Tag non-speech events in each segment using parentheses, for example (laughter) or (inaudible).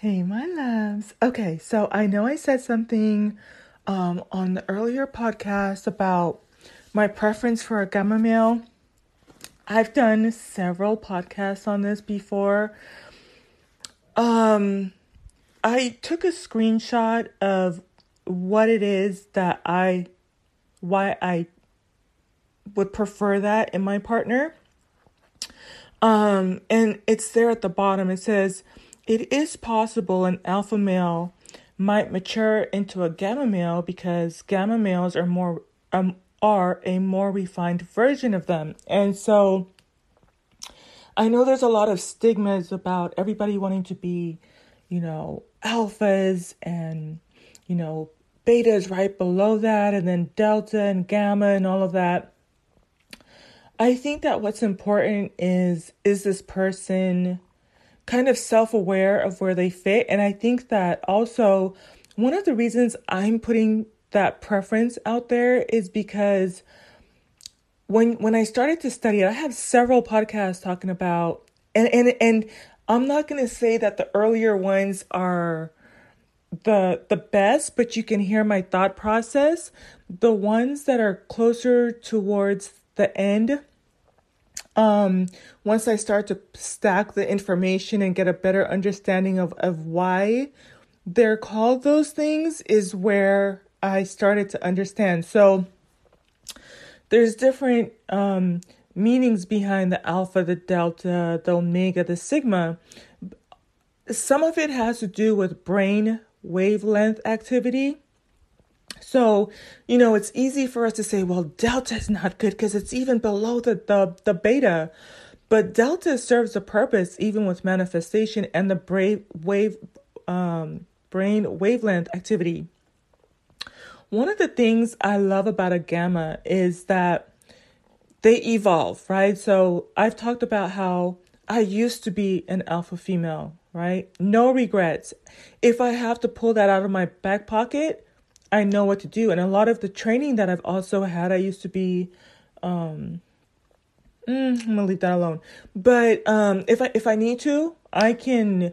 Hey, my loves. Okay, so I know I said something um, on the earlier podcast about my preference for a male. I've done several podcasts on this before. Um, I took a screenshot of what it is that I, why I would prefer that in my partner. Um, and it's there at the bottom. It says, it is possible an alpha male might mature into a gamma male because gamma males are more um, are a more refined version of them. And so I know there's a lot of stigmas about everybody wanting to be, you know, alphas and you know, betas right below that and then delta and gamma and all of that. I think that what's important is is this person kind of self aware of where they fit. And I think that also one of the reasons I'm putting that preference out there is because when when I started to study it, I have several podcasts talking about and and and I'm not going to say that the earlier ones are the the best, but you can hear my thought process. The ones that are closer towards the end um, once I start to stack the information and get a better understanding of, of why they're called those things, is where I started to understand. So there's different um, meanings behind the alpha, the delta, the omega, the sigma. Some of it has to do with brain wavelength activity. So, you know, it's easy for us to say, well, delta is not good because it's even below the, the, the beta. But delta serves a purpose even with manifestation and the brave wave um, brain wavelength activity. One of the things I love about a gamma is that they evolve, right? So I've talked about how I used to be an alpha female, right? No regrets. If I have to pull that out of my back pocket, I know what to do. And a lot of the training that I've also had, I used to be, um, mm, I'm gonna leave that alone. But um, if I if I need to, I can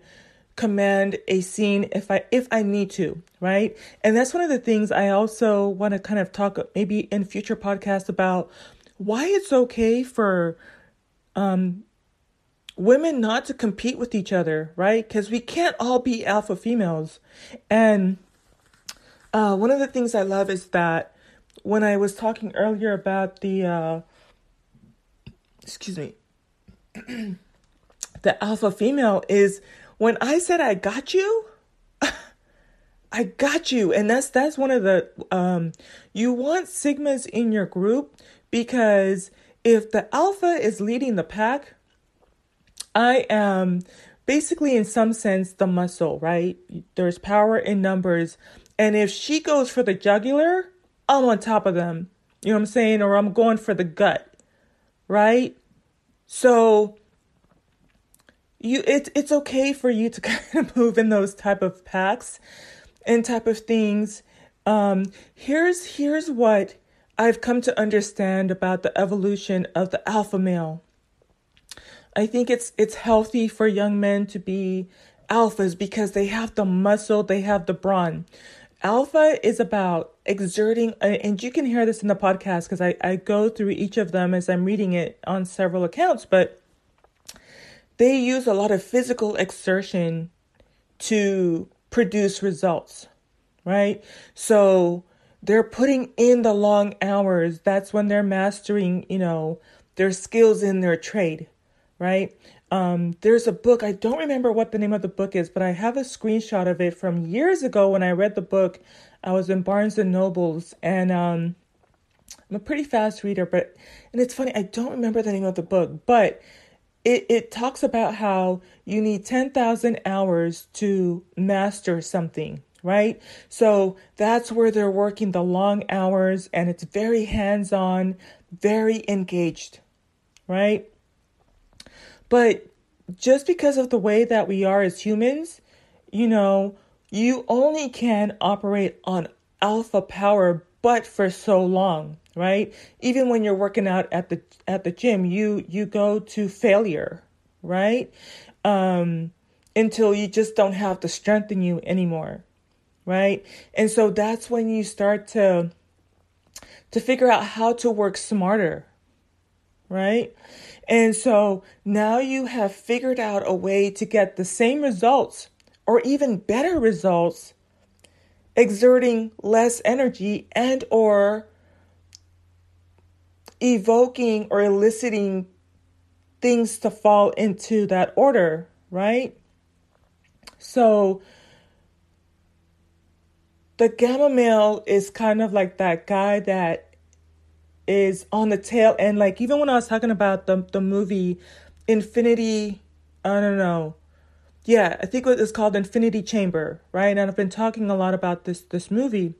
command a scene if I if I need to, right? And that's one of the things I also want to kind of talk maybe in future podcasts about why it's okay for um women not to compete with each other, right? Cuz we can't all be alpha females. And uh, one of the things I love is that when I was talking earlier about the, uh, excuse me, (clears throat) the alpha female is when I said I got you, (laughs) I got you, and that's that's one of the um, you want sigmas in your group because if the alpha is leading the pack, I am basically in some sense the muscle, right? There's power in numbers and if she goes for the jugular, I'm on top of them. You know what I'm saying? Or I'm going for the gut. Right? So you it's it's okay for you to (laughs) kind of move in those type of packs and type of things. Um here's here's what I've come to understand about the evolution of the alpha male. I think it's it's healthy for young men to be alphas because they have the muscle, they have the brawn. Alpha is about exerting, uh, and you can hear this in the podcast because I, I go through each of them as I'm reading it on several accounts, but they use a lot of physical exertion to produce results, right? So they're putting in the long hours. That's when they're mastering, you know, their skills in their trade, right? Um, there's a book, I don't remember what the name of the book is, but I have a screenshot of it from years ago when I read the book. I was in Barnes and Nobles and um, I'm a pretty fast reader, but and it's funny, I don't remember the name of the book, but it, it talks about how you need 10,000 hours to master something, right? So that's where they're working the long hours and it's very hands on, very engaged, right? But just because of the way that we are as humans, you know, you only can operate on alpha power but for so long, right? Even when you're working out at the at the gym, you you go to failure, right? Um until you just don't have the strength in you anymore. Right? And so that's when you start to to figure out how to work smarter. Right? And so now you have figured out a way to get the same results or even better results exerting less energy and or evoking or eliciting things to fall into that order, right? So the gamma male is kind of like that guy that is on the tail end. Like even when I was talking about the the movie Infinity, I don't know. Yeah, I think it's called Infinity Chamber, right? And I've been talking a lot about this this movie.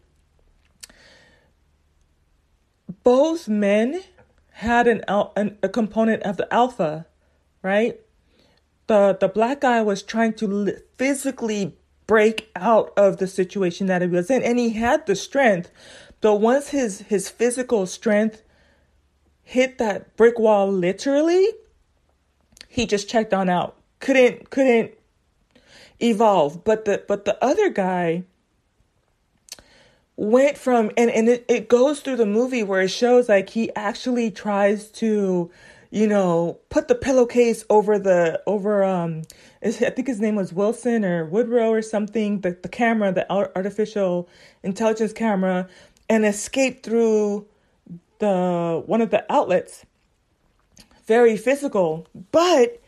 Both men had an, an a component of the alpha, right? The the black guy was trying to physically break out of the situation that he was in, and he had the strength, but once his his physical strength hit that brick wall literally, he just checked on out. Couldn't couldn't evolve. But the but the other guy went from and and it, it goes through the movie where it shows like he actually tries to you know put the pillowcase over the over um i think his name was wilson or woodrow or something the, the camera the artificial intelligence camera and escaped through the one of the outlets very physical but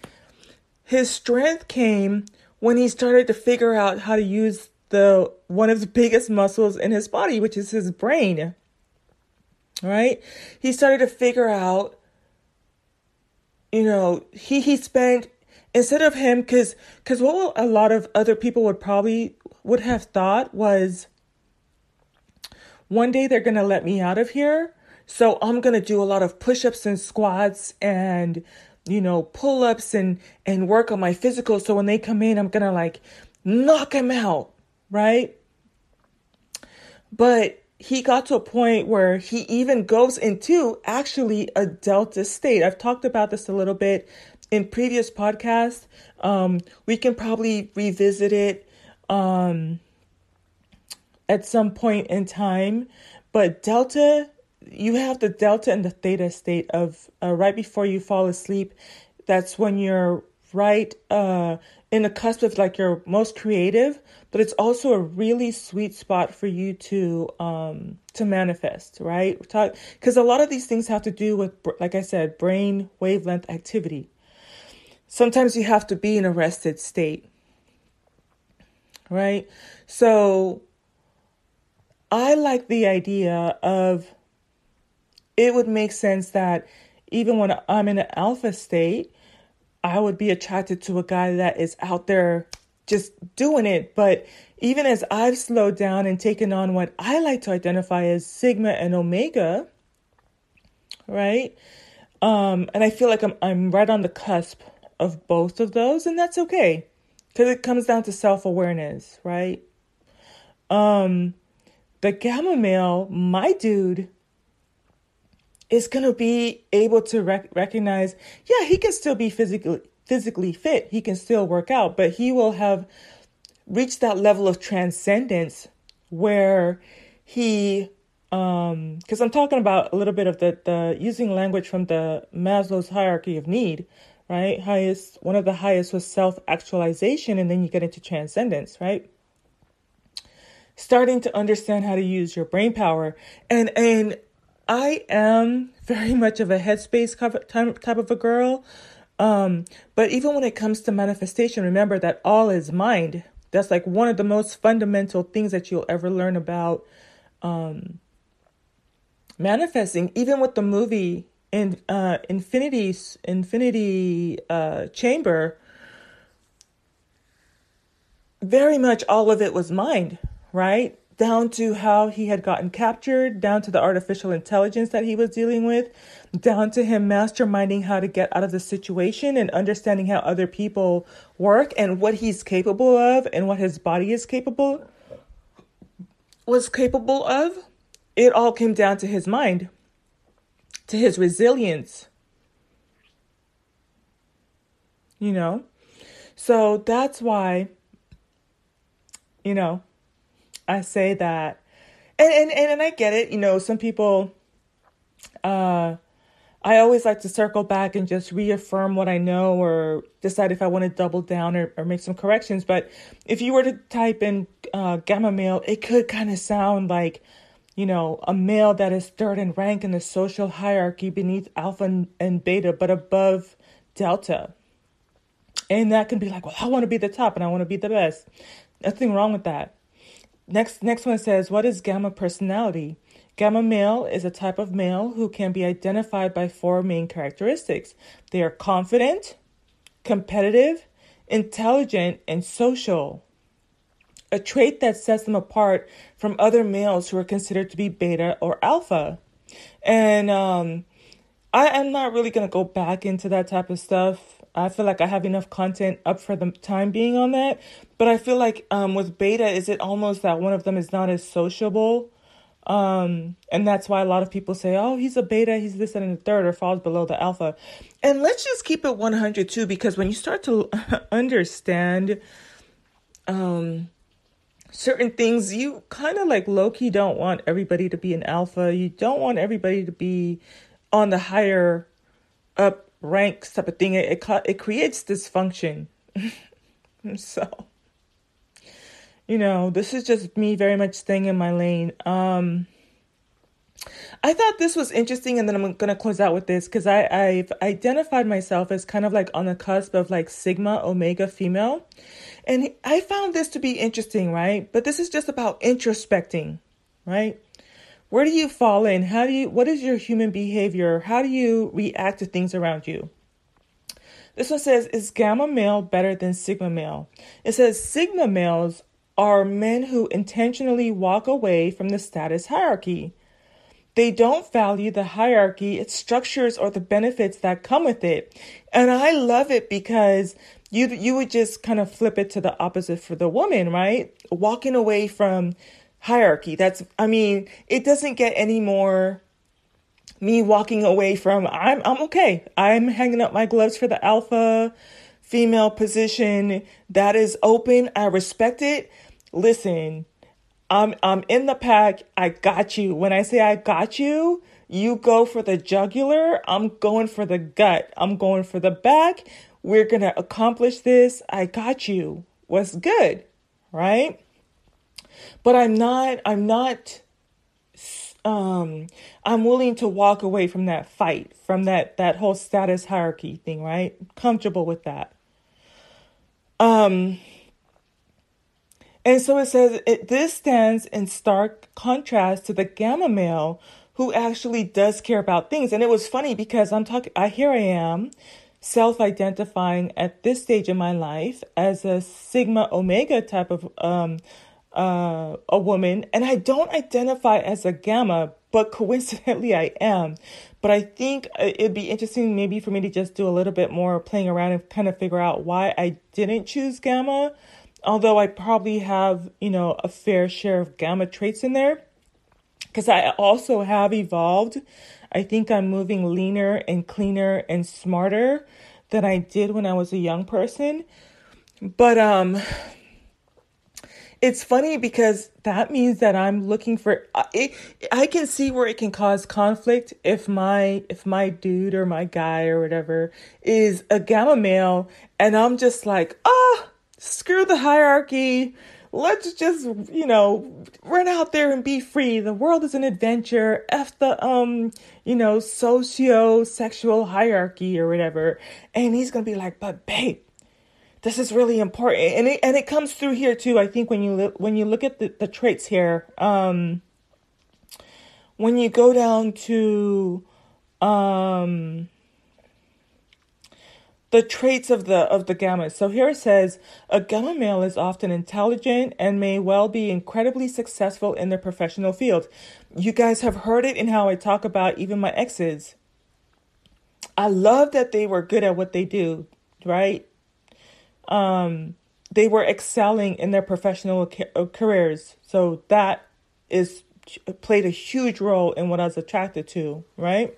his strength came when he started to figure out how to use the one of the biggest muscles in his body, which is his brain. Right? He started to figure out, you know, he he spent instead of him because because what a lot of other people would probably would have thought was one day they're gonna let me out of here so i'm gonna do a lot of push-ups and squats and you know pull-ups and and work on my physical so when they come in i'm gonna like knock him out right? But he got to a point where he even goes into actually a delta state. I've talked about this a little bit in previous podcasts. Um, we can probably revisit it um, at some point in time. But delta, you have the delta and the theta state of uh, right before you fall asleep. That's when you're right uh, in the cusp of like your most creative, but it's also a really sweet spot for you to um to manifest right because a lot of these things have to do with like i said brain wavelength activity sometimes you have to be in a rested state right so i like the idea of it would make sense that even when i'm in an alpha state i would be attracted to a guy that is out there just doing it. But even as I've slowed down and taken on what I like to identify as Sigma and Omega, right? Um, and I feel like I'm I'm right on the cusp of both of those, and that's okay. Because it comes down to self-awareness, right? Um, the gamma male, my dude, is gonna be able to rec- recognize, yeah, he can still be physically physically fit, he can still work out, but he will have reached that level of transcendence where he um because i'm talking about a little bit of the the using language from the maslow's hierarchy of need right? Highest one of the highest was self actualization and then you get into transcendence right starting to understand how to use your brain power and and i am very (laughs) much of a headspace type of a girl um, but even when it comes to manifestation, remember that all is mind. That's like one of the most fundamental things that you'll ever learn about um, manifesting. Even with the movie in uh, Infinity Infinity uh, Chamber, very much all of it was mind, right? down to how he had gotten captured, down to the artificial intelligence that he was dealing with, down to him masterminding how to get out of the situation and understanding how other people work and what he's capable of and what his body is capable was capable of. It all came down to his mind, to his resilience. You know? So that's why, you know, I say that. And, and, and and I get it, you know, some people, uh, I always like to circle back and just reaffirm what I know or decide if I want to double down or, or make some corrections. But if you were to type in uh, gamma male, it could kind of sound like, you know, a male that is third in rank in the social hierarchy beneath alpha and beta, but above delta. And that can be like, well, I want to be the top and I want to be the best. Nothing wrong with that. Next, next one says, what is gamma personality? Gamma male is a type of male who can be identified by four main characteristics. They are confident, competitive, intelligent, and social. A trait that sets them apart from other males who are considered to be beta or alpha. And um, I am not really going to go back into that type of stuff. I feel like I have enough content up for the time being on that. But I feel like um, with beta, is it almost that one of them is not as sociable? Um, and that's why a lot of people say, oh, he's a beta, he's this and the third, or falls below the alpha. And let's just keep it 100 too, because when you start to (laughs) understand um, certain things, you kind of like low key don't want everybody to be an alpha. You don't want everybody to be on the higher up ranks type of thing. It, it, it creates dysfunction. (laughs) so you know, this is just me very much staying in my lane. Um, I thought this was interesting, and then I'm gonna close out with this because I I've identified myself as kind of like on the cusp of like Sigma Omega female, and I found this to be interesting, right? But this is just about introspecting, right? Where do you fall in? How do you? What is your human behavior? How do you react to things around you? This one says, Is gamma male better than sigma male? It says sigma males are men who intentionally walk away from the status hierarchy. They don't value the hierarchy, its structures, or the benefits that come with it. And I love it because you you would just kind of flip it to the opposite for the woman, right? Walking away from hierarchy. That's I mean, it doesn't get any more me walking away from I'm I'm okay. I'm hanging up my gloves for the alpha female position that is open. I respect it listen, I'm I'm in the pack. I got you. When I say I got you, you go for the jugular. I'm going for the gut. I'm going for the back. We're going to accomplish this. I got you. What's good? Right? But I'm not I'm not um I'm willing to walk away from that fight, from that that whole status hierarchy thing, right? Comfortable with that. Um and so it says it, this stands in stark contrast to the gamma male who actually does care about things. And it was funny because I'm talking, I here I am self identifying at this stage in my life as a sigma omega type of um, uh, a woman, and I don't identify as a gamma, but coincidentally I am. But I think it'd be interesting maybe for me to just do a little bit more playing around and kind of figure out why I didn't choose gamma although I probably have, you know, a fair share of gamma traits in there, because I also have evolved. I think I'm moving leaner and cleaner and smarter than I did when I was a young person. But um it's funny because that means that I'm looking for it, I can see where it can cause conflict if my if my dude or my guy or whatever is a gamma male and I'm just like, "Oh, screw the hierarchy. Let's just, you know, run out there and be free. The world is an adventure. F the, um, you know, socio sexual hierarchy or whatever. And he's going to be like, but babe, this is really important. And it, and it comes through here too. I think when you, look, when you look at the, the traits here, um, when you go down to, um, the traits of the of the gamma. So here it says a gamma male is often intelligent and may well be incredibly successful in their professional field. You guys have heard it in how I talk about even my exes. I love that they were good at what they do, right? Um they were excelling in their professional uh, careers. So that is played a huge role in what I was attracted to, right?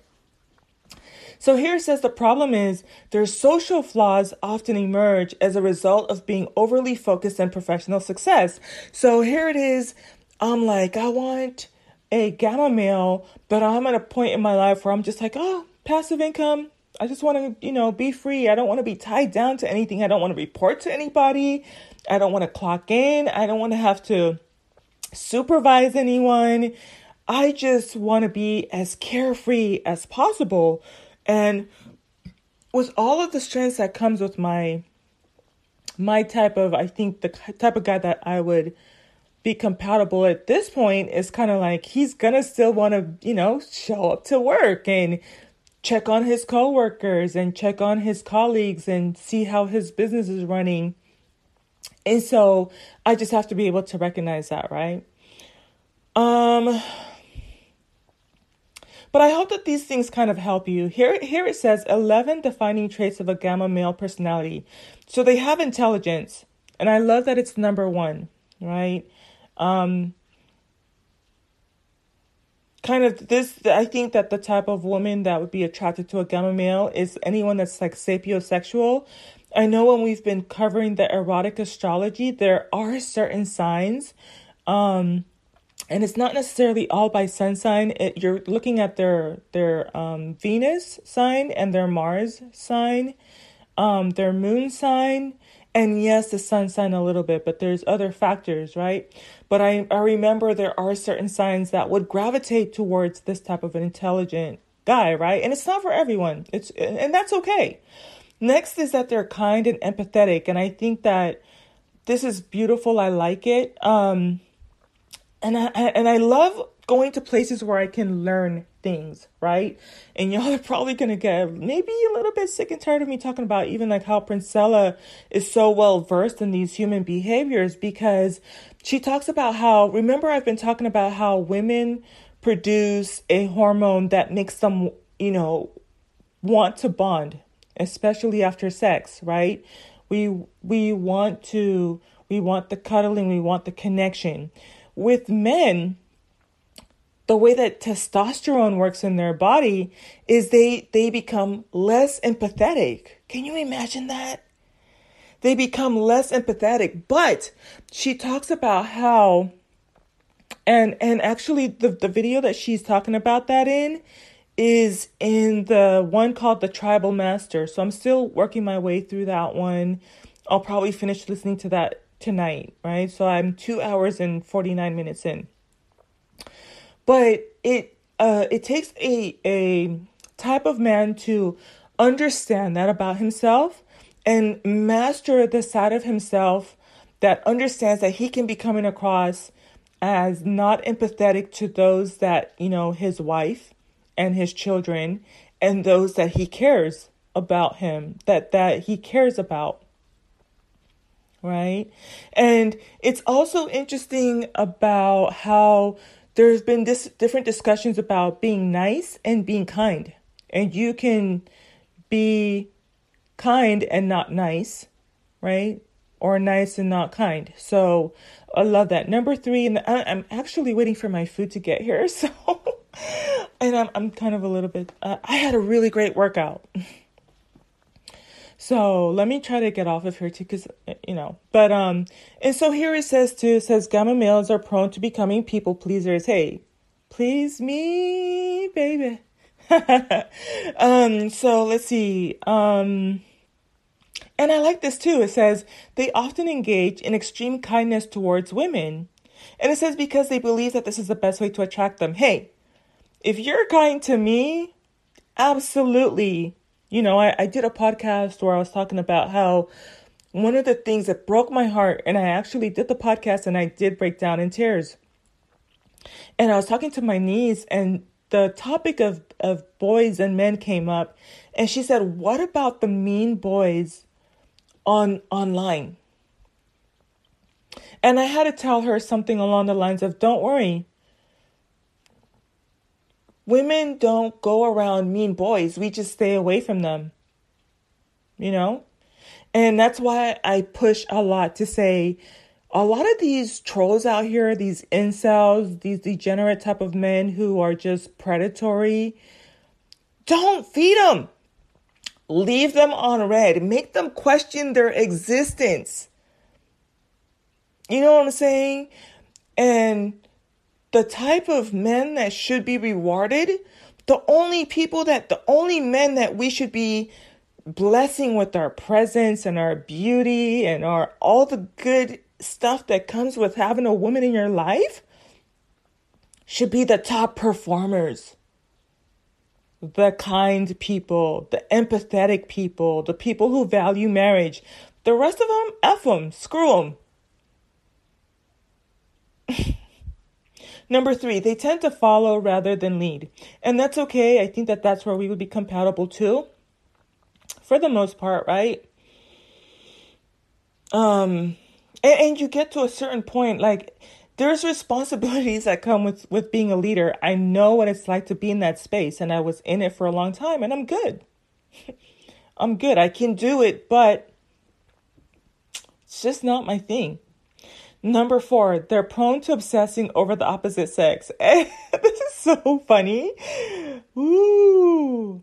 So here it says the problem is their social flaws often emerge as a result of being overly focused on professional success. So here it is. I'm like, I want a gamma male, but I'm at a point in my life where I'm just like, oh, passive income. I just want to, you know, be free. I don't want to be tied down to anything. I don't want to report to anybody. I don't want to clock in. I don't want to have to supervise anyone. I just want to be as carefree as possible. And with all of the strengths that comes with my my type of I think the type of guy that I would be compatible at this point is kind of like he's gonna still want to you know show up to work and check on his coworkers and check on his colleagues and see how his business is running and so i just have to be able to recognize that right um but I hope that these things kind of help you. Here, here it says 11 defining traits of a gamma male personality. So they have intelligence, and I love that it's number one, right? Um, kind of this, I think that the type of woman that would be attracted to a gamma male is anyone that's like sapiosexual. I know when we've been covering the erotic astrology, there are certain signs. Um, and it's not necessarily all by sun sign. It, you're looking at their their um, Venus sign and their Mars sign, um, their moon sign, and yes, the sun sign a little bit, but there's other factors, right? But I, I remember there are certain signs that would gravitate towards this type of an intelligent guy, right? And it's not for everyone. It's and that's okay. Next is that they're kind and empathetic, and I think that this is beautiful. I like it. Um, and I and I love going to places where I can learn things, right? And y'all are probably gonna get maybe a little bit sick and tired of me talking about even like how Princella is so well versed in these human behaviors because she talks about how remember I've been talking about how women produce a hormone that makes them, you know, want to bond, especially after sex, right? We we want to we want the cuddling, we want the connection with men, the way that testosterone works in their body is they they become less empathetic. Can you imagine that? They become less empathetic. But she talks about how and and actually the, the video that she's talking about that in is in the one called the tribal master so i'm still working my way through that one i'll probably finish listening to that tonight, right? So I'm two hours and 49 minutes in. But it uh, it takes a a type of man to understand that about himself and master the side of himself that understands that he can be coming across as not empathetic to those that, you know, his wife and his children and those that he cares about him, that that he cares about right? And it's also interesting about how there's been this different discussions about being nice and being kind. And you can be kind and not nice, right? Or nice and not kind. So I love that. Number three, and I'm actually waiting for my food to get here. (laughs) So, and I'm, I'm kind of a little bit, uh, I had a really great workout. (laughs) So let me try to get off of here too, because you know. But um, and so here it says too. It says gamma males are prone to becoming people pleasers. Hey, please me, baby. (laughs) um. So let's see. Um. And I like this too. It says they often engage in extreme kindness towards women. And it says because they believe that this is the best way to attract them. Hey, if you're kind to me, absolutely you know, I, I did a podcast where I was talking about how one of the things that broke my heart, and I actually did the podcast and I did break down in tears. And I was talking to my niece, and the topic of, of boys and men came up. And she said, What about the mean boys on online? And I had to tell her something along the lines of, Don't worry, Women don't go around mean boys. We just stay away from them. You know? And that's why I push a lot to say a lot of these trolls out here, these incels, these degenerate type of men who are just predatory, don't feed them. Leave them on read. Make them question their existence. You know what I'm saying? And the type of men that should be rewarded, the only people that, the only men that we should be blessing with our presence and our beauty and our all the good stuff that comes with having a woman in your life should be the top performers. The kind people, the empathetic people, the people who value marriage. The rest of them, F them, screw them. (laughs) Number three, they tend to follow rather than lead. And that's okay. I think that that's where we would be compatible too. For the most part, right? Um, and, and you get to a certain point, like, there's responsibilities that come with with being a leader. I know what it's like to be in that space and I was in it for a long time and I'm good. (laughs) I'm good. I can do it, but it's just not my thing. Number four, they're prone to obsessing over the opposite sex. (laughs) this is so funny. Ooh.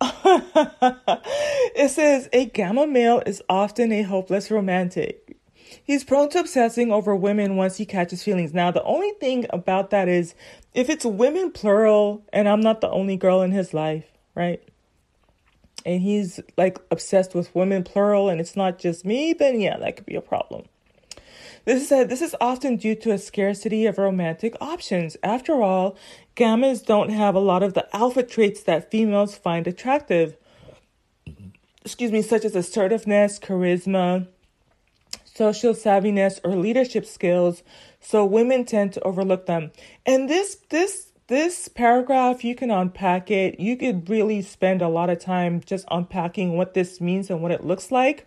(laughs) it says a gamma male is often a hopeless romantic. He's prone to obsessing over women once he catches feelings. Now, the only thing about that is if it's women plural and I'm not the only girl in his life, right? And he's like obsessed with women plural and it's not just me, then yeah, that could be a problem. This is said this is often due to a scarcity of romantic options. After all, gammas don't have a lot of the alpha traits that females find attractive. Excuse me, such as assertiveness, charisma, social savviness, or leadership skills. So women tend to overlook them. And this this this paragraph you can unpack it. You could really spend a lot of time just unpacking what this means and what it looks like.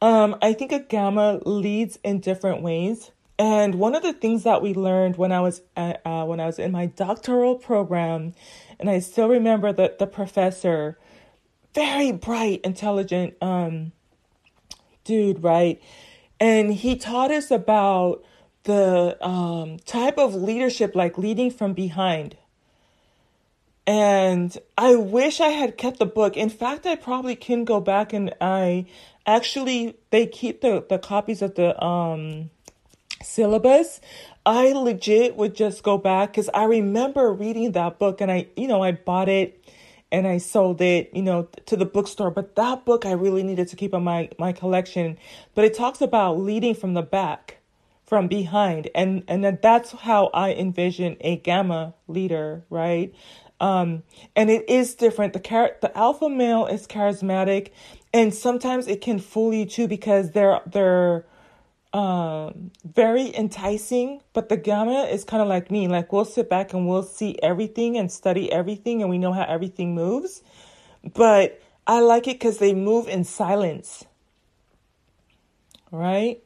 Um, I think a gamma leads in different ways. And one of the things that we learned when I was at, uh, when I was in my doctoral program, and I still remember that the professor, very bright, intelligent um, dude, right? And he taught us about the um, type of leadership, like leading from behind. And I wish I had kept the book. In fact, I probably can go back and I actually they keep the, the copies of the um syllabus. I legit would just go back because I remember reading that book and I, you know, I bought it and I sold it, you know, to the bookstore. But that book I really needed to keep in my, my collection. But it talks about leading from the back, from behind. And, and that's how I envision a gamma leader, right? Um, and it is different. The char- the alpha male is charismatic, and sometimes it can fool you too because they're they're um, very enticing. But the gamma is kind of like me. Like we'll sit back and we'll see everything and study everything, and we know how everything moves. But I like it because they move in silence. Right?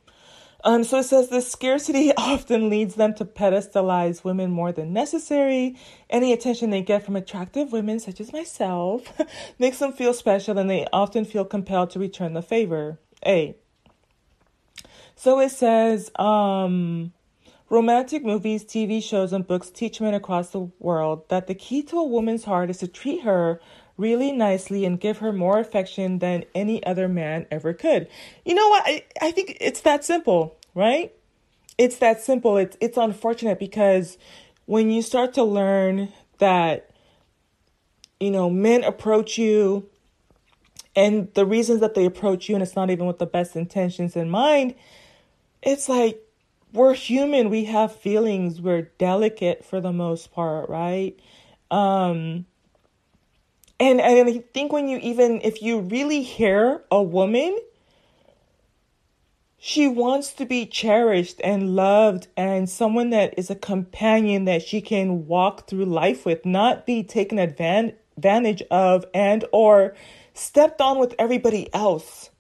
Um, so it says the scarcity (laughs) often leads them to pedestalize women more than necessary. Any attention they get from attractive women, such as myself, (laughs) makes them feel special and they often feel compelled to return the favor. A. So it says, um, romantic movies, TV shows, and books teach men across the world that the key to a woman's heart is to treat her really nicely and give her more affection than any other man ever could. You know what? I, I think it's that simple, right? It's that simple. It's it's unfortunate because when you start to learn that you know, men approach you and the reasons that they approach you and it's not even with the best intentions in mind, it's like we're human, we have feelings, we're delicate for the most part, right? Um and, and I think when you even, if you really hear a woman, she wants to be cherished and loved and someone that is a companion that she can walk through life with, not be taken advantage of and or stepped on with everybody else.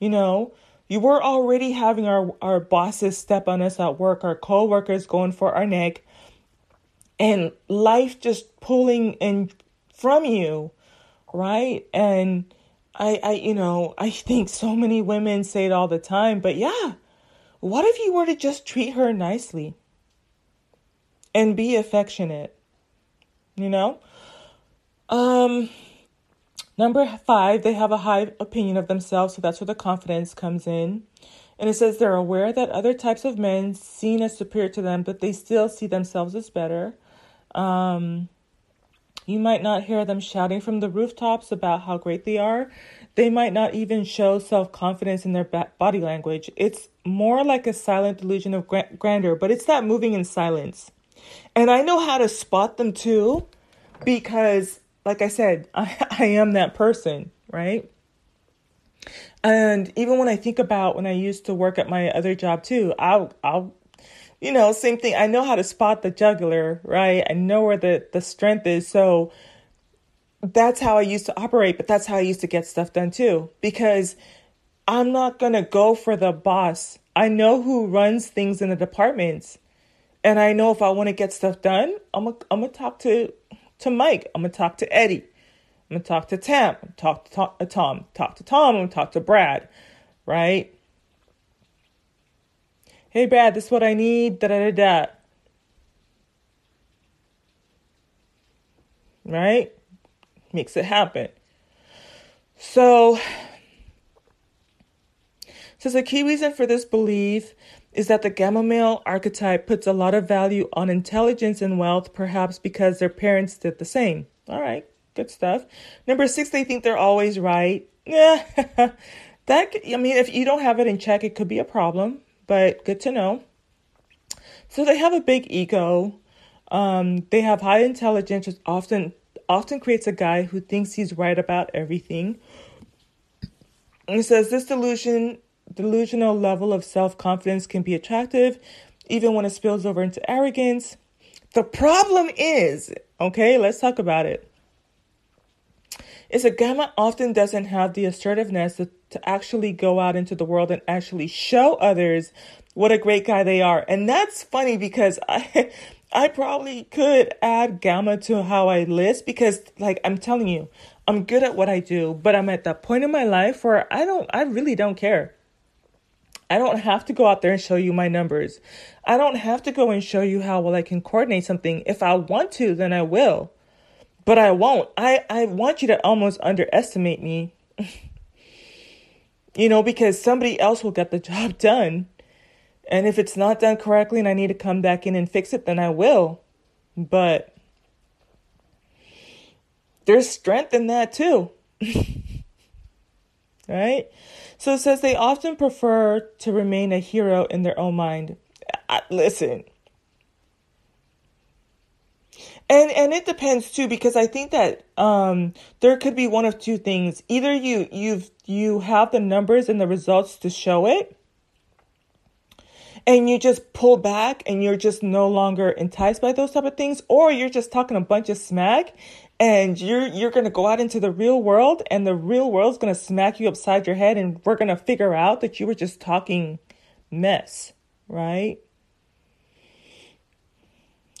You know, you were already having our, our bosses step on us at work, our co-workers going for our neck, and life just pulling and from you, right? And I, I, you know, I think so many women say it all the time, but yeah, what if you were to just treat her nicely and be affectionate? you know? Um, number five, they have a high opinion of themselves, so that's where the confidence comes in. And it says they're aware that other types of men seen as superior to them, but they still see themselves as better. Um, you might not hear them shouting from the rooftops about how great they are. They might not even show self confidence in their body language. It's more like a silent delusion of grandeur, but it's that moving in silence. And I know how to spot them too because, like I said, (laughs) I, I am that person, right? And even when I think about when I used to work at my other job too, I'll, I'll, you know, same thing. I know how to spot the juggler, right? I know where the, the strength is. So that's how I used to operate, but that's how I used to get stuff done too. Because I'm not going to go for the boss. I know who runs things in the departments. And I know if I want to get stuff done, I'm going I'm to talk to, to Mike. I'm going to talk to Eddie. I'm going to talk to Tam. Talk to Tom, Tom. Talk to Tom. I'm going to talk to Brad. Right? Hey, Brad, this is what I need. Da da da da. Right? Makes it happen. So Says a key reason for this belief is that the gamma male archetype puts a lot of value on intelligence and wealth, perhaps because their parents did the same. All right, good stuff. Number six, they think they're always right. Yeah, (laughs) that I mean, if you don't have it in check, it could be a problem. But good to know. So they have a big ego. Um, they have high intelligence, which often often creates a guy who thinks he's right about everything. It says this delusion delusional level of self confidence can be attractive, even when it spills over into arrogance. The problem is, okay, let's talk about it. Is a gamma often doesn't have the assertiveness to, to actually go out into the world and actually show others what a great guy they are. And that's funny because (laughs) I I probably could add gamma to how I list because like I'm telling you, I'm good at what I do, but I'm at that point in my life where I don't I really don't care. I don't have to go out there and show you my numbers. I don't have to go and show you how well I can coordinate something. If I want to, then I will. But I won't. I, I want you to almost underestimate me. (laughs) you know, because somebody else will get the (laughs) job done. And if it's not done correctly and I need to come back in and fix it, then I will. But there's strength in that too. (laughs) right? So it says they often prefer to remain a hero in their own mind. I, listen. And and it depends too because I think that um, there could be one of two things. Either you you've you have the numbers and the results to show it and you just pull back and you're just no longer enticed by those type of things or you're just talking a bunch of smack and you're you're to go out into the real world and the real world's to smack you upside your head and we're to figure out that you were just talking mess, right?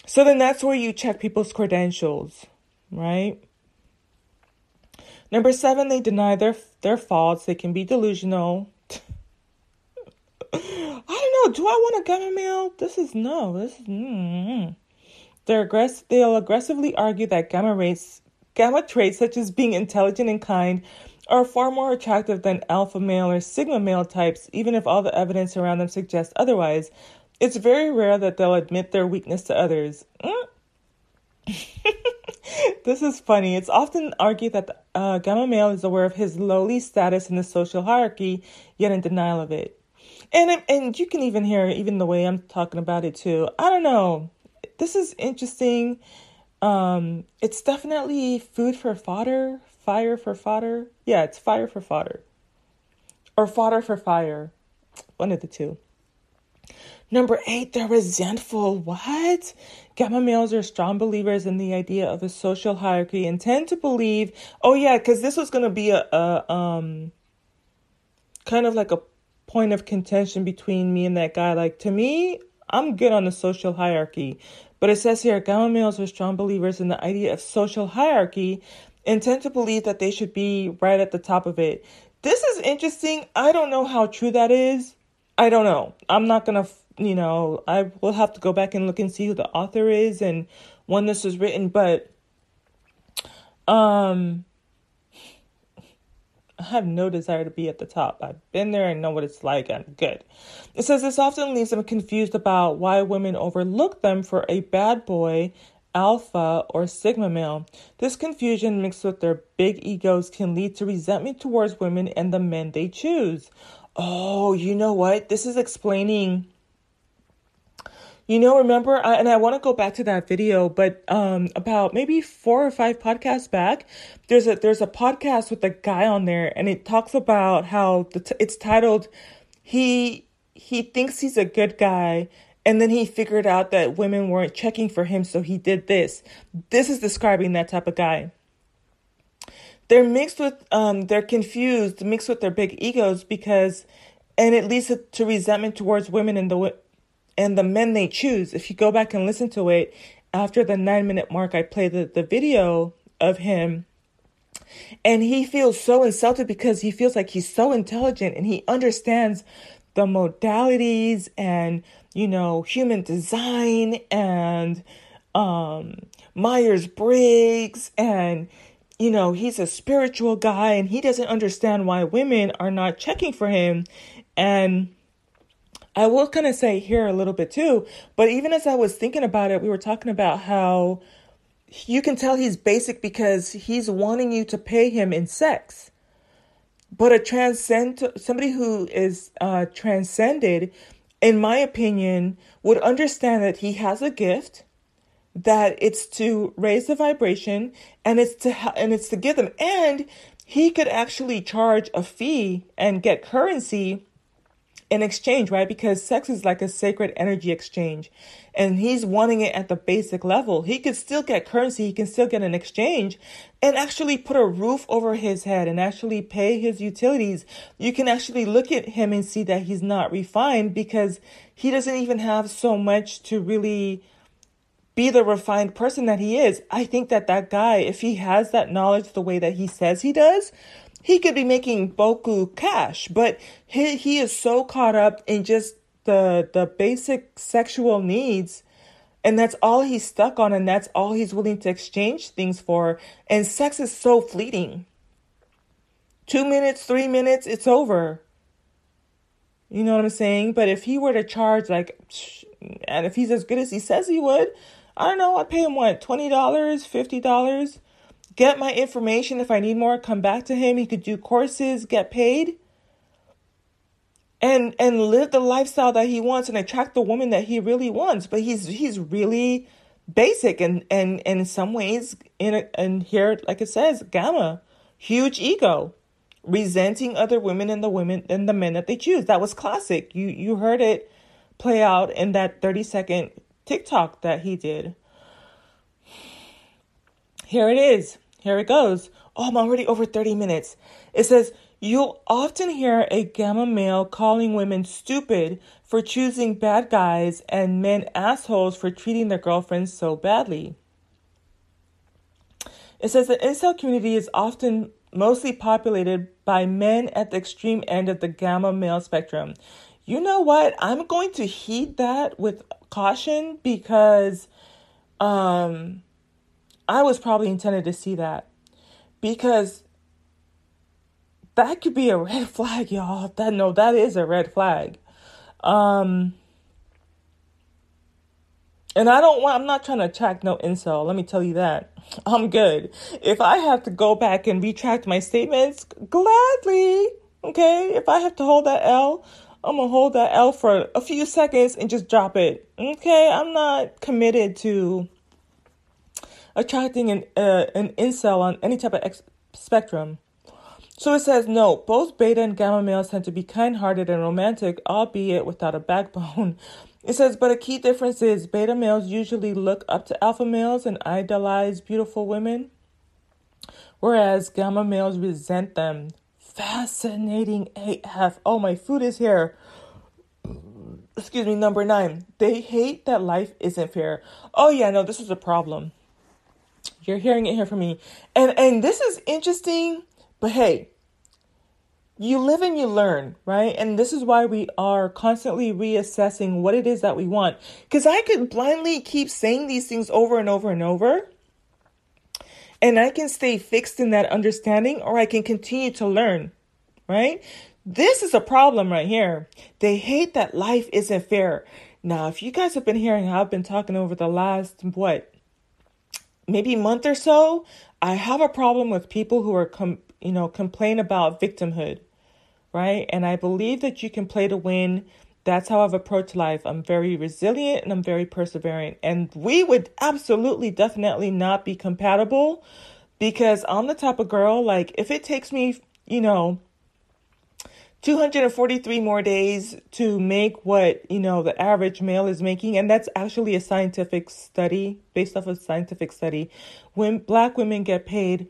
So then that's where you check people's credentials, right? Number 7, they deny their their faults. They can be delusional. (laughs) I don't know. Do I want a gamma male? This is no. This is mm-hmm. They're aggress- they'll aggressively argue that gamma rates, gamma traits such as being intelligent and kind are far more attractive than alpha male or sigma male types, even if all the evidence around them suggests otherwise. It's very rare that they'll admit their weakness to others. (laughs) this is funny. It's often argued that the, uh, gamma male is aware of his lowly status in the social hierarchy, yet in denial of it. And and you can even hear even the way I'm talking about it too. I don't know this is interesting. Um, it's definitely food for fodder, fire for fodder. Yeah, it's fire for fodder. Or fodder for fire. One of the two. Number eight, they're resentful. What? Gamma males are strong believers in the idea of a social hierarchy and tend to believe, oh yeah, because this was gonna be a, a um kind of like a point of contention between me and that guy. Like to me, I'm good on the social hierarchy. But it says here Gamma males are strong believers in the idea of social hierarchy and tend to believe that they should be right at the top of it. This is interesting. I don't know how true that is. I don't know. I'm not going to, you know, I will have to go back and look and see who the author is and when this was written. But Um, I have no desire to be at the top. I've been there and know what it's like. I'm good. It says this often leaves them confused about why women overlook them for a bad boy, alpha, or sigma male. This confusion mixed with their big egos can lead to resentment towards women and the men they choose. Oh, you know what? This is explaining you know, remember, I, and I want to go back to that video, but um, about maybe four or five podcasts back, there's a there's a podcast with a guy on there, and it talks about how t- it's titled he he thinks he's a good guy, and then he figured out that women weren't checking for him, so he did this. This is describing that type of guy. They're mixed with um, they're confused, mixed with their big egos because, and it leads to resentment towards women in the and the men they choose. If you go back and listen to it, after the nine minute mark, I play the, the video of him. And he feels so insulted because he feels like he's so intelligent and he understands the modalities and, you know, human design and um, Myers Briggs. And, you know, he's a spiritual guy and he doesn't understand why women are not checking for him. And I will kind of say here a little bit too, but even as I was thinking about it, we were talking about how you can tell he's basic because he's wanting you to pay him in sex. But a transcend somebody who is uh, transcended, in my opinion, would understand that he has a gift, that it's to raise the vibration, and it's to and it's to give them, and he could actually charge a fee and get currency in exchange, right? Because sex is like a sacred energy exchange and he's wanting it at the basic level. He could still get currency, he can still get an exchange and actually put a roof over his head and actually pay his utilities. You can actually look at him and see that he's not refined because he doesn't even have so much to really be the refined person that he is. I think that that guy, if he has that knowledge the way that he says he does, he could be making boku cash, but he, he is so caught up in just the the basic sexual needs and that's all he's stuck on and that's all he's willing to exchange things for and sex is so fleeting. 2 minutes 3 minutes it's over. You know what i'm saying? But if he were to charge like and if he's as good as he says he would i don't know i'd pay him what $20 $50 get my information. If I need more, come back to him. He could do courses, get paid, and and live the lifestyle that he wants and attract the woman that he really wants. But he's he's really basic and and, and in some ways in a, and here like it says gamma huge ego resenting other women and the women and the men that they choose that was classic you you heard it play out in that 30 second tiktok that he did here it is here it goes. Oh, I'm already over 30 minutes. It says, You'll often hear a gamma male calling women stupid for choosing bad guys and men assholes for treating their girlfriends so badly. It says the incel community is often mostly populated by men at the extreme end of the gamma male spectrum. You know what? I'm going to heed that with caution because um I was probably intended to see that because that could be a red (laughs) flag, y'all. That no, that is a red flag. Um and I don't want I'm not trying to attract no incel, let me tell you that. (laughs) I'm good. If I have to go back and retract my statements, gladly. Okay? If I have to hold that L, I'm gonna hold that L for a few seconds and just drop it. Okay? I'm not committed to attracting an uh, an incel on any type of ex- spectrum. So it says no, both beta and gamma males tend to be kind-hearted and romantic, albeit without a backbone. It says, but a key difference is beta males usually look up to alpha males and idolize beautiful women, whereas gamma males resent them. Fascinating AF. Oh, my food is here. Excuse me, number nine. They hate that life isn't fair. Oh, yeah, no, this is a problem. You're hearing it here from me. And and this is interesting, but hey, you live and you learn, right? And this is why we are constantly reassessing what it is that we want. Because I could blindly keep saying these things over and over and over. and I can stay fixed in that understanding or I can continue to learn, right? This is a problem right here. They hate that life isn't fair. Now, if you guys have been hearing I've been talking over the last, what, maybe month or so, I have a problem with people who are, com- you know, complain about victimhood, right? And I believe that you can play to win. That's how I've approached life. I'm very resilient and I'm very persevering. And we would absolutely, definitely not be compatible because I'm the type of girl, like, if it takes me, you know, 243 more days to make what you know the average male is making. And that's actually a scientific study based off a scientific study. When black women get paid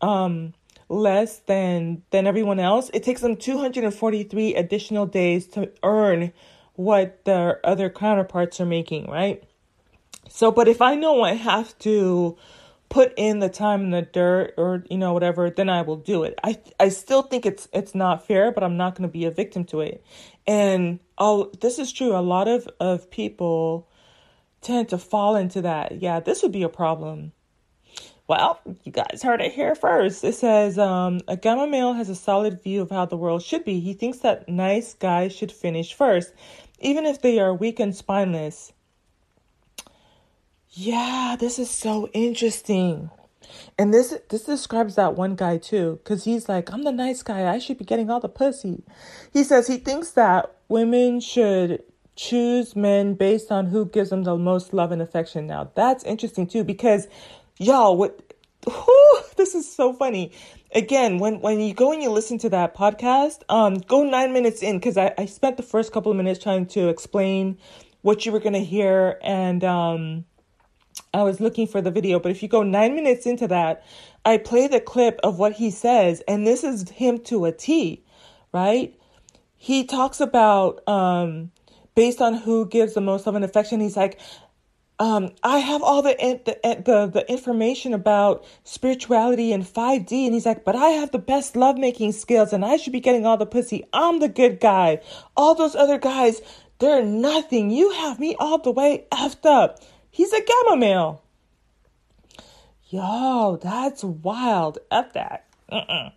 um, less than than everyone else. It takes them 243 additional days to earn what their other counterparts are making right? So but if i know i have to put in the time in the dirt or you know whatever then i will do it i i still think it's it's not fair but i'm not going to be a victim to it and oh this is true a lot of of people tend to fall into that yeah this would be a problem well, you guys heard it here first. It says um, a gamma male has a solid view of how the world should be. He thinks that nice guys should finish first, even if they are weak and spineless. Yeah, this is so interesting. And this this describes that one guy too, because he's like, I'm the nice guy. I should be getting all the pussy. He says he thinks that women should choose men based on who gives them the most love and affection. Now that's interesting too, because y'all, what whew, (laughs) this is so funny. Again, when when you go and you listen to that podcast, um, go nine minutes in because I, I spent the first couple of minutes trying to explain what you were gonna hear and um I was looking for the video, but if you go nine minutes into that, I play the clip of what he says, and this is him to a T, right? He talks about um, based on who gives the most love and affection. He's like, um, I have all the, the the the information about spirituality and 5D, and he's like, but I have the best lovemaking skills, and I should be getting all the pussy. I'm the good guy. All those other guys, they're nothing. You have me all the way effed up. He's a gamma male. Yo, that's wild. F that. Uh-uh.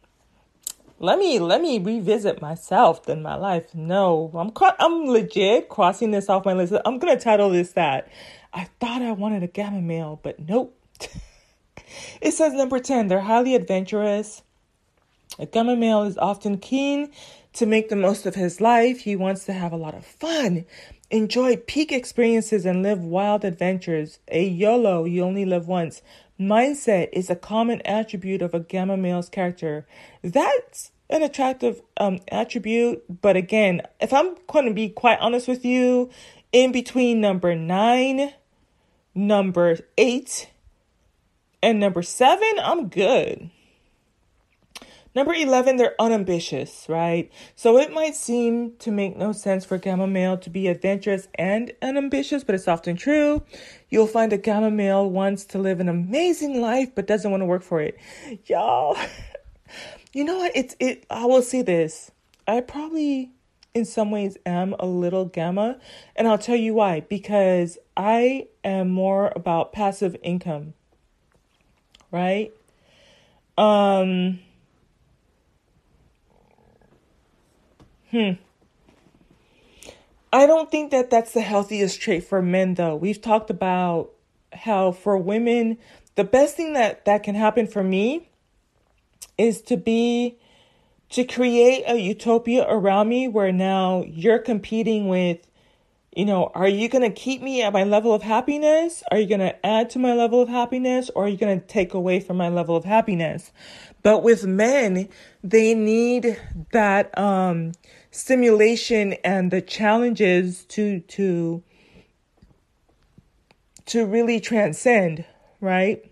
Let me let me revisit myself in my life. No, I'm I'm legit crossing this off my list. I'm gonna title this that. I thought I wanted a gamma male, but nope. (laughs) it says number ten. They're highly adventurous. A gamma male is often keen to make the most of his life. He wants to have a lot of fun Enjoy peak experiences and live wild adventures. A YOLO, you only live once. Mindset is a common attribute of a gamma male's character. That's an attractive um, attribute, but again, if I'm going to be quite honest with you, in between number nine, number eight, and number seven, I'm good. Number 11, they're unambitious, right? So it might seem to make no sense for gamma male to be adventurous and unambitious, but it's often true. You'll find a gamma male wants to live an amazing life but doesn't want to work for it. Y'all, (laughs) you know what? It's it I will say this. I probably in some ways am a little gamma, and I'll tell you why. Because I am more about passive income. Right? Um Hmm. I don't think that that's the healthiest trait for men, though. We've talked about how for women, the best thing that that can happen for me is to be to create a utopia around me where now you're competing with you know, are you going to keep me at my level of happiness? Are you going to add to my level of happiness or are you going to take away from my level of happiness? But with men, they need that um stimulation and the challenges to to to really transcend, right?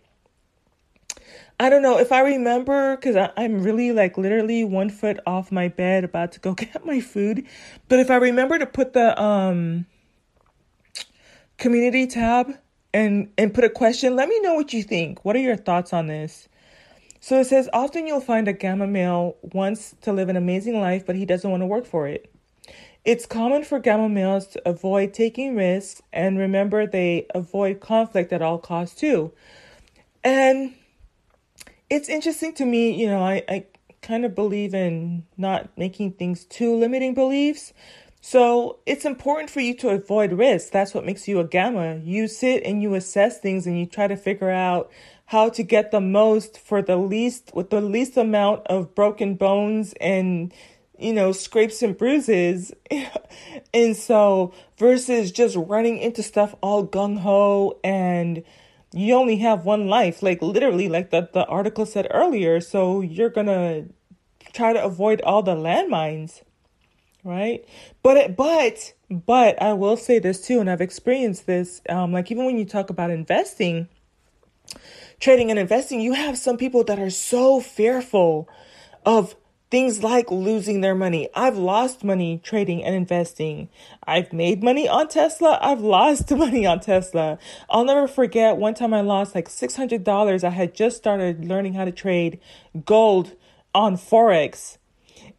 I don't know if I remember because I'm really like literally one foot off my bed about to go (laughs) get my food. But if I remember to put the um community tab and and put a question, let me know what you think. What are your thoughts on this? So it says often you'll find a gamma male wants to live an amazing life, but he doesn't want to work for it. It's common for gamma males to avoid taking risks and remember they avoid conflict at all costs too. And it's interesting to me, you know, I, I kind of believe in not making things too limiting beliefs. So it's important for you to avoid risk. That's what makes you a gamma. You sit and you assess things and you try to figure out how to get the most for the least with the least amount of broken bones and you know scrapes and bruises. (laughs) And so versus just running into stuff all gung-ho and you only have one life like literally like the, the article said earlier so you're gonna try to avoid all the landmines right? But it, but but i will say this too and i've experienced this um like even when you talk about investing trading and investing you have some people that are so fearful of things like losing their money. I've lost money trading and investing. I've made money on tesla. I've lost (laughs) money on tesla. I'll never forget one time i lost like $600 i had just started learning how to trade gold on forex.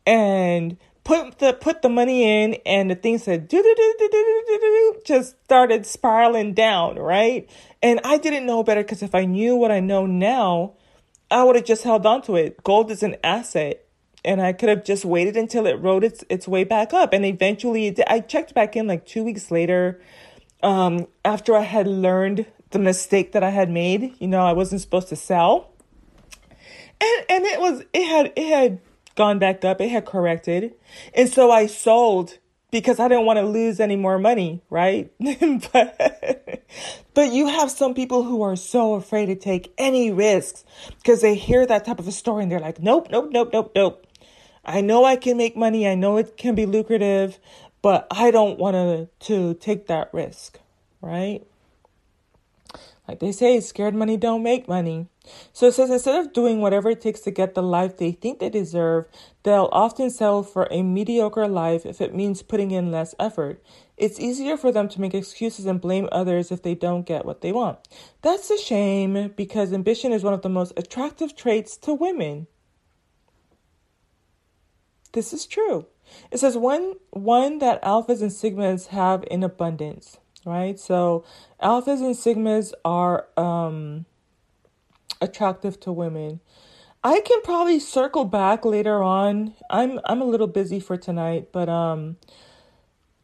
And put the put the money in and the thing said do do do do do do do just started spiraling down right? And i didn't know better because if i knew what i know now i would have just held on to it. Gold is an asset and i could have just waited until it rode its its way back up. And eventually i checked back in like two weeks later um after i had learned the mistake that i had made. You know i wasn't supposed to sell. And and it was it had it had gone back up. It had corrected. And so I sold because I didn't want to lose any more money, right? (laughs) but, but you have some people who are so afraid to take any risks because they hear that type of a story and they're like, nope, nope, nope, nope, nope. I know I can make money. I know it can be lucrative, but I don't want to, to take that risk, right? Like they say, scared money don't make money. So it says instead of doing whatever it takes to get the life they think they deserve, they'll often settle for a mediocre life if it means putting in less effort. It's easier for them to make excuses and blame others if they don't get what they want. That's a shame because ambition is one of the most attractive traits to women. This is true. It says one one that alphas and sigmas have in abundance, right? So alphas and sigmas are um attractive to women. I can probably circle back later on. I'm I'm a little busy for tonight, but um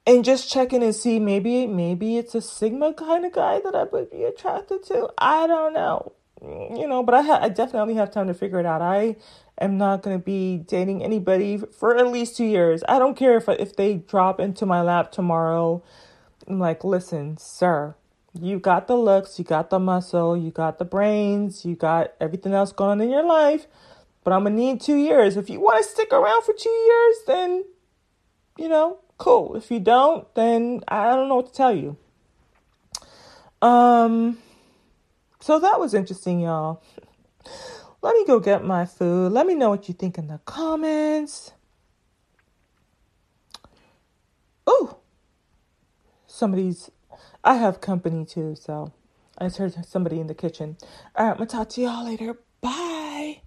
and just check in and see maybe maybe it's a sigma kind of guy that I would be attracted to. I don't know. You know, but I ha- I definitely have time to figure it out. I am not going to be dating anybody for at least 2 years. I don't care if if they drop into my lap tomorrow. I'm like, "Listen, sir, you got the looks, you got the muscle, you got the brains, you got everything else going on in your life. But I'm gonna need two years. If you want to stick around for two years, then you know, cool. If you don't, then I don't know what to tell you. Um, so that was interesting, y'all. (laughs) Let me go get my food. Let me know what you think in the comments. Oh, somebody's I have company too, so I just heard somebody in the kitchen. All right, I'm gonna talk to y'all later. Bye.